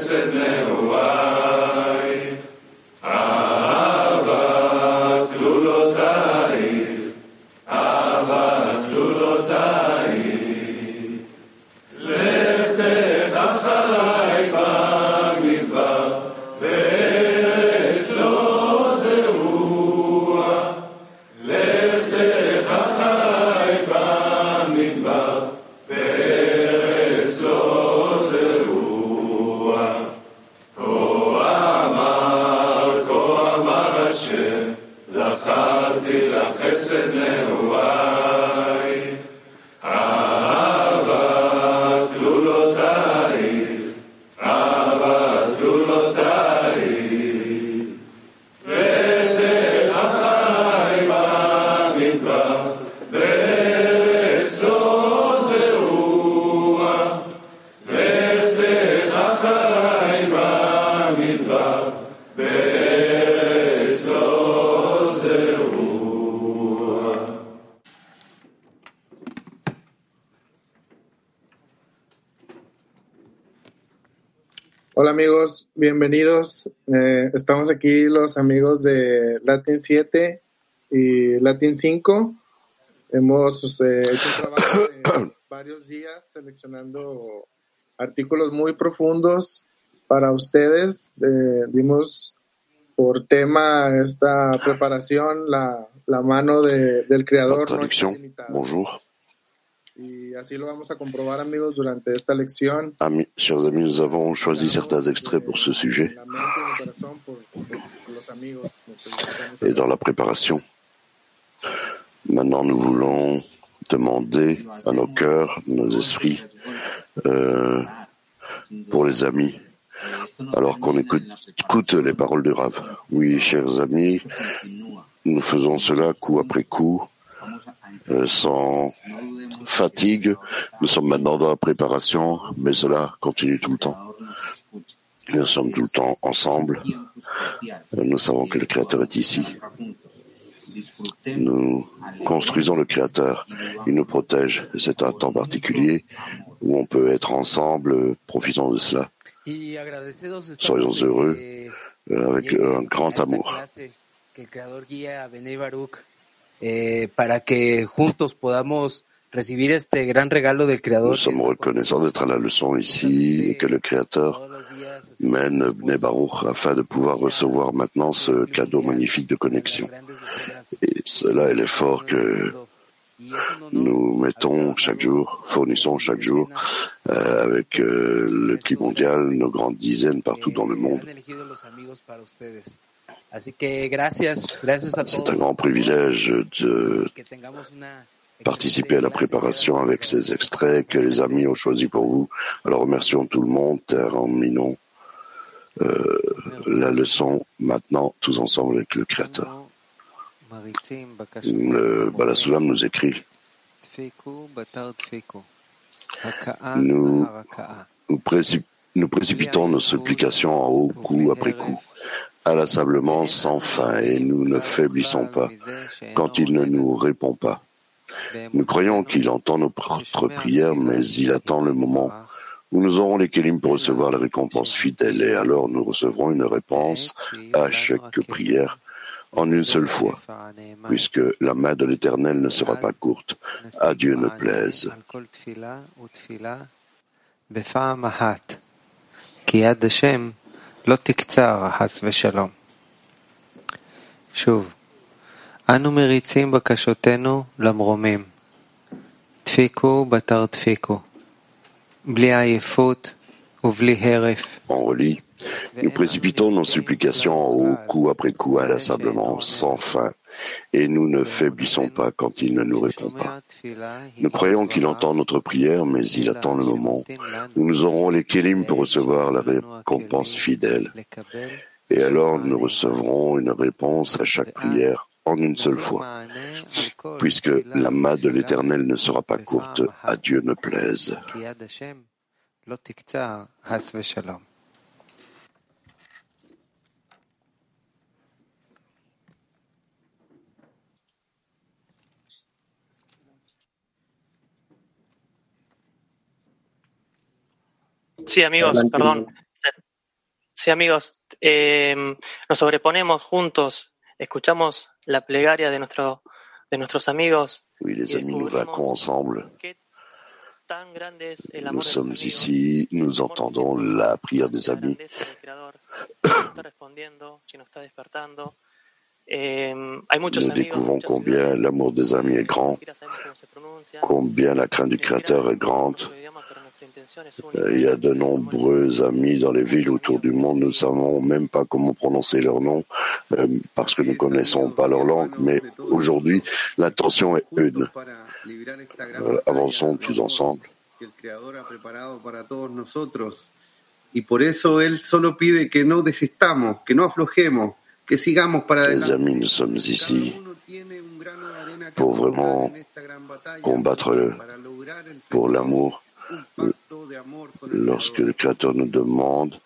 Blessed Nehuah. Hola amigos, bienvenidos. Eh, estamos aquí los amigos de Latin 7 y Latin 5. Hemos pues, eh, hecho un trabajo de varios días seleccionando artículos muy profundos para ustedes. Eh, dimos por tema esta preparación la, la mano de, del creador. No está limitada. Bonjour. Y así lo vamos a comprobar amigos durante esta lección. Amis, chers amis, nous avons choisi certains extraits pour ce sujet et dans la préparation. Maintenant, nous voulons demander à nos cœurs, nos esprits, euh, pour les amis, alors qu'on écoute, écoute les paroles de Rav. Oui, chers amis, nous faisons cela coup après coup, sans fatigue. Nous sommes maintenant dans la préparation, mais cela continue tout le temps. Nous sommes tout le temps ensemble. Euh, Nous savons que le Créateur est ici. Nous construisons le Créateur. Il nous protège. C'est un temps particulier où on peut être ensemble. euh, Profitons de cela Soyons heureux euh, avec un grand amour. Eh, para que juntos podamos recibir este gran regalo del Nous sommes reconnaissants d'être à la leçon ici et que le Créateur mène Bnei Baruch afin de pouvoir recevoir maintenant ce cadeau magnifique de connexion. Et cela est l'effort que nous mettons chaque jour, fournissons chaque jour euh, avec euh, le clip mondial, nos grandes dizaines partout dans le monde. C'est un grand privilège de participer à la préparation avec ces extraits que les amis ont choisis pour vous. Alors remercions tout le monde, terminons euh, la leçon maintenant tous ensemble avec le Créateur. Le Balasulam nous écrit. Nous, nous, précip- nous précipitons nos supplications en haut, coup après coup, inlassablement, sans fin, et nous ne faiblissons pas quand il ne nous répond pas. Nous croyons qu'il entend notre prière, mais il attend le moment où nous aurons les kélim pour recevoir la récompense fidèle, et alors nous recevrons une réponse à chaque prière en une seule fois, puisque la main de l'Éternel ne sera pas courte. À Dieu ne plaise. כי יד השם לא תקצר, חס ושלום. שוב, אנו מריצים בקשותינו למרומים. דפיקו בתר דפיקו, בלי עייפות ובלי הרף. Nous précipitons nos supplications en haut, coup après coup, inlassablement, sans fin, et nous ne faiblissons pas quand il ne nous répond pas. Nous croyons qu'il entend notre prière, mais il attend le moment où nous aurons les kélim pour recevoir la récompense fidèle, et alors nous recevrons une réponse à chaque prière en une seule fois, puisque la main de l'Éternel ne sera pas courte, à Dieu ne plaise. Sí, amigos, Adelante, perdón. Sí, amigos, eh, nos sobreponemos juntos, escuchamos la plegaria de, nuestro, de nuestros amigos. Oui, les amis, nous vaquons ensemble. Nous sommes ici, nous entendons la prière des amis. Nous découvrons combien l'amour des amis est grand, combien la crainte du Créateur est grande. Il y a de nombreux amis dans les villes autour du monde. Nous ne savons même pas comment prononcer leur nom euh, parce que nous es, connaissons pas leur langue. Mais aujourd'hui, l'intention est une. Euh, avançons tous ensemble. Y por eso Él solo pide que no desistamos, que no aflojemos, que sigamos para Les adelante. amis, nous sommes ici pour vraiment combattre pour l'amour lorsque le Créateur nous demande.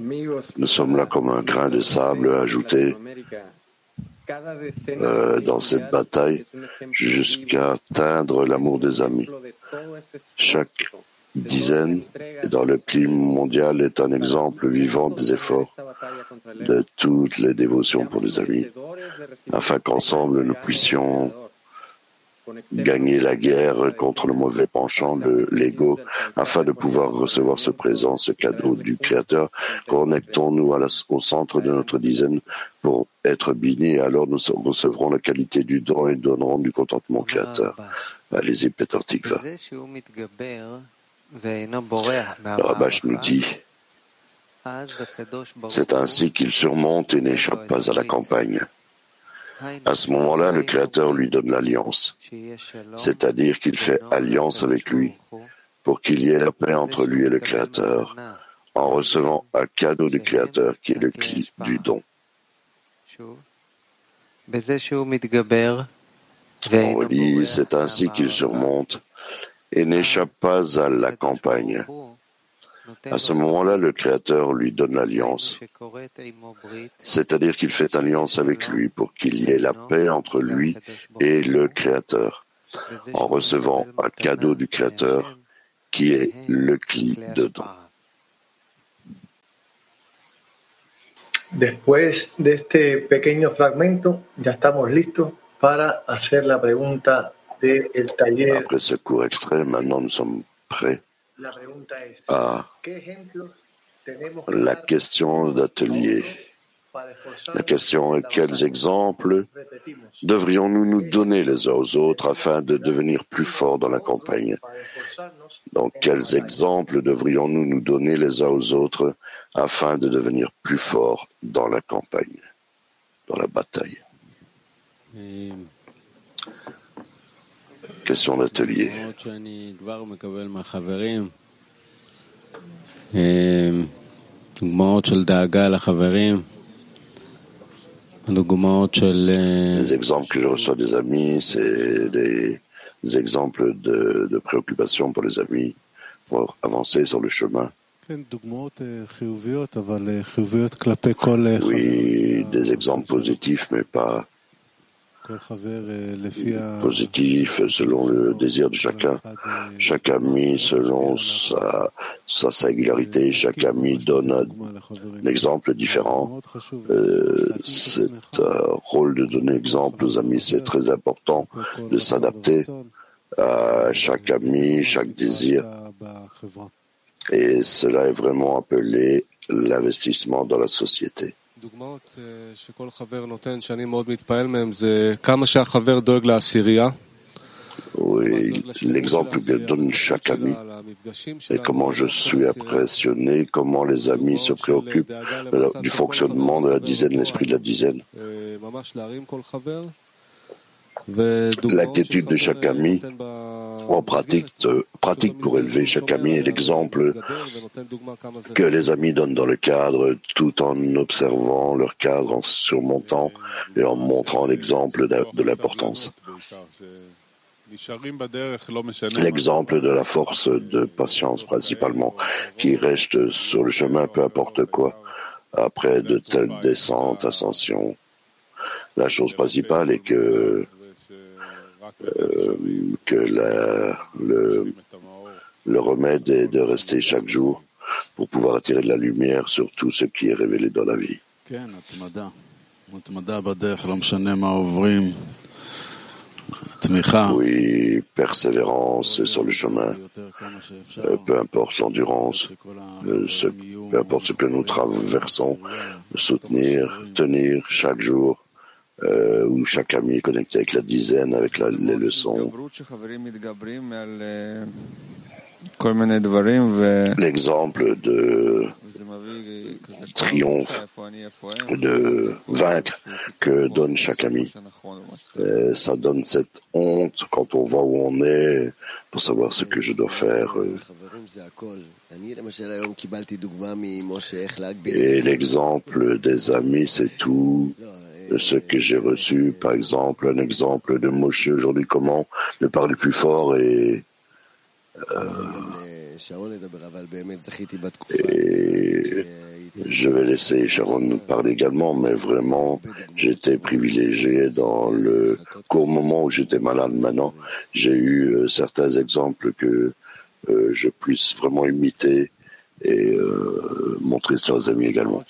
Nous sommes là comme un grain de sable ajouté euh, dans cette bataille jusqu'à atteindre l'amour des amis. Chaque dizaine dans le climat mondial est un exemple vivant des efforts de toutes les dévotions pour les amis, afin qu'ensemble nous puissions gagner la guerre contre le mauvais penchant de l'ego afin de pouvoir recevoir ce présent, ce cadeau du Créateur. Connectons-nous au centre de notre dizaine pour être bénis, alors nous recevrons la qualité du don et donnerons du contentement au Créateur. Allez-y, Peter Tikva. Le Rabash nous dit, c'est ainsi qu'il surmonte et n'échappe pas à la campagne. À ce moment-là, le Créateur lui donne l'alliance, c'est-à-dire qu'il fait alliance avec lui pour qu'il y ait la paix entre lui et le Créateur, en recevant un cadeau du Créateur qui est le cli du don. On relit, c'est ainsi qu'il surmonte et n'échappe pas à la campagne, à ce moment-là, le Créateur lui donne l'alliance, c'est-à-dire qu'il fait alliance avec lui pour qu'il y ait la paix entre lui et le Créateur, en recevant un cadeau du Créateur qui est le cli dedans. Après ce cours extrait, maintenant nous sommes prêts à ¿qué ejemplos tenemos que la dar question d'atelier. La question est quels exemples devrions-nous nous donner les uns aux autres afin de devenir plus forts dans la campagne? Donc, quels exemples devrions-nous nous donner les uns aux autres afin de devenir plus forts dans la campagne, dans la bataille? d'atelier. Les exemples que je reçois des amis, c'est des exemples de préoccupation pour les amis, pour avancer sur le chemin. Oui, des exemples positifs, mais pas positif selon le désir de chacun. Chaque ami selon sa, sa singularité, chaque ami donne un exemple différent. Euh, c'est un rôle de donner exemple aux amis, c'est très important de s'adapter à chaque ami, chaque désir. Et cela est vraiment appelé l'investissement dans la société. דוגמאות אה, שכל חבר נותן, שאני מאוד מתפעל מהם, זה כמה שהחבר דואג לעשירייה. Oui, l'exemple que donne chaque ami et comment je suis impressionné, comment les amis se préoccupent de la- du fonctionnement de la dizaine, l'esprit de la dizaine. La quiétude de chaque ami en pratique, euh, pratique pour élever chaque ami est l'exemple que les amis donnent dans le cadre tout en observant leur cadre, en surmontant et en montrant l'exemple de l'importance. L'exemple de la force de patience principalement, qui reste sur le chemin peu importe quoi, après de telles descentes, ascensions. La chose principale est que euh, que la, le, le remède est de rester chaque jour pour pouvoir attirer de la lumière sur tout ce qui est révélé dans la vie. Oui, persévérance sur le chemin, euh, peu importe l'endurance, euh, peu importe ce que nous traversons, soutenir, tenir chaque jour. Euh, où chaque ami est connecté avec la dizaine, avec les leçons. L'exemple de triomphe, de vaincre que donne chaque ami. Euh, ça donne cette honte quand on voit où on est pour savoir ce que je dois faire. Et l'exemple des amis, c'est tout ce que j'ai reçu, par exemple, un exemple de Moshe aujourd'hui, comment le parler plus fort et, euh, et je vais laisser Sharon parler également, mais vraiment, j'étais privilégié dans le court moment où j'étais malade. Maintenant, j'ai eu euh, certains exemples que euh, je puisse vraiment imiter et montrer ça aux amis également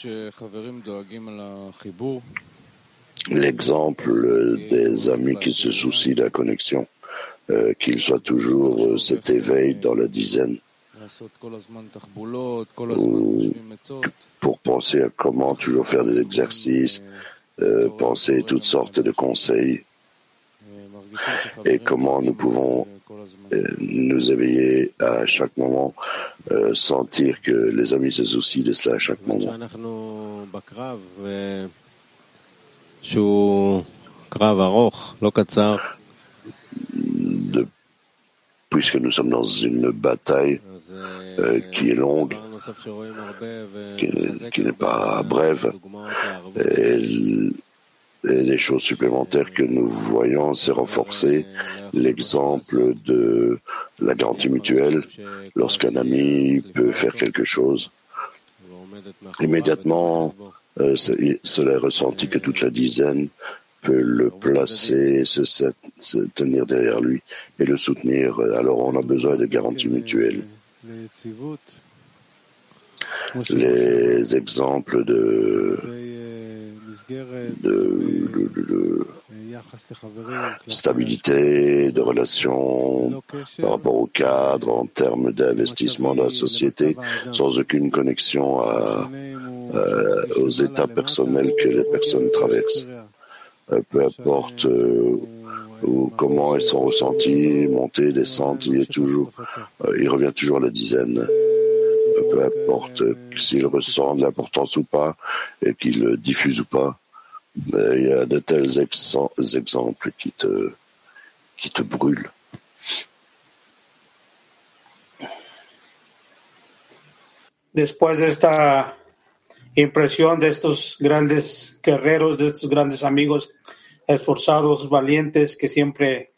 l'exemple euh, des amis qui se soucient de la connexion, euh, qu'il soit toujours euh, cet éveil dans la dizaine. Ou, pour penser à comment toujours faire des exercices, euh, penser toutes sortes de conseils et comment nous pouvons euh, nous éveiller à chaque moment, sentir que les amis se soucient de cela à chaque moment. De, puisque nous sommes dans une bataille euh, qui est longue, qui, n'est pas brève, et les choses supplémentaires que nous voyons, c'est renforcer l'exemple de la garantie mutuelle. lorsqu'un ami peut faire quelque chose. Immédiatement, euh, cela est ressenti que toute la dizaine peut le placer, se, se, tenir derrière lui et le soutenir. Euh, alors on a besoin de garanties mutuelles. Les exemples de de, stabilité, de relations par rapport au cadre, en termes d'investissement de la société, sans aucune connexion euh, aux états personnels que les personnes traversent. Euh, peu importe euh, ou comment elles sont ressenties, montées, descentes, il revient toujours à la dizaine. Peu importe s'il ressent de l'importance ou pas et qu'il le diffuse ou pas. Il y a de tels ex- exemples qui te, qui te brûlent. después de esta impresión de estos grandes guerreros, de estos grandes amigos esforzados, valientes, que siempre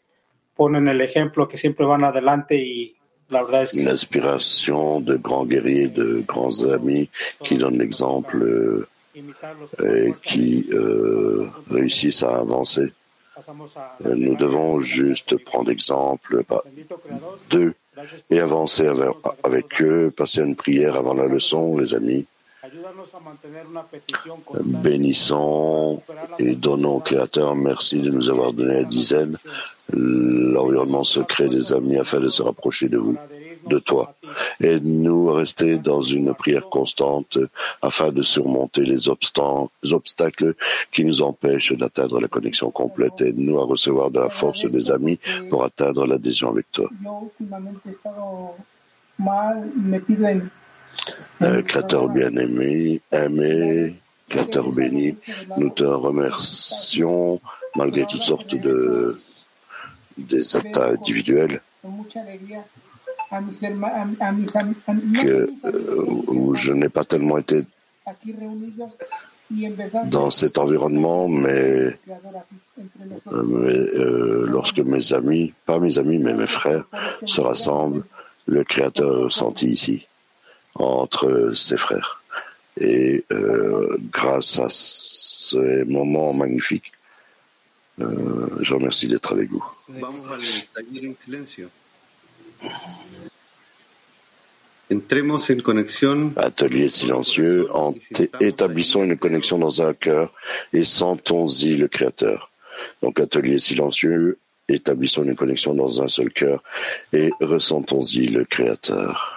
ponen el ejemplo, que siempre van adelante y L'inspiration de grands guerriers, de grands amis qui donnent l'exemple euh, et qui euh, réussissent à avancer. Euh, Nous devons juste prendre exemple creador, d'eux et avancer avec eux, passer une prière avant la leçon, les amis. Bénissons et donnons au Créateur merci de nous avoir donné la dizaine, l'environnement secret des amis afin de se rapprocher de vous, de toi. Aide-nous à rester dans une prière constante afin de surmonter les obstacles qui nous empêchent d'atteindre la connexion complète. Aide-nous à recevoir de la force des amis pour atteindre l'adhésion avec toi. Euh, Créateur bien-aimé, aimé, Créateur béni, nous te remercions malgré toutes sortes de des états individuels que, euh, je n'ai pas tellement été dans cet environnement, mais, euh, euh, lorsque mes amis, pas mes amis, mais mes frères se rassemblent, le Créateur ressenti ici, entre ses frères. Et euh, grâce à ces moments magnifiques, euh, je remercie d'être avec vous. Atelier silencieux, en établissons une connexion dans un cœur et sentons-y le Créateur. Donc atelier silencieux, établissons une connexion dans un seul cœur et ressentons-y le Créateur.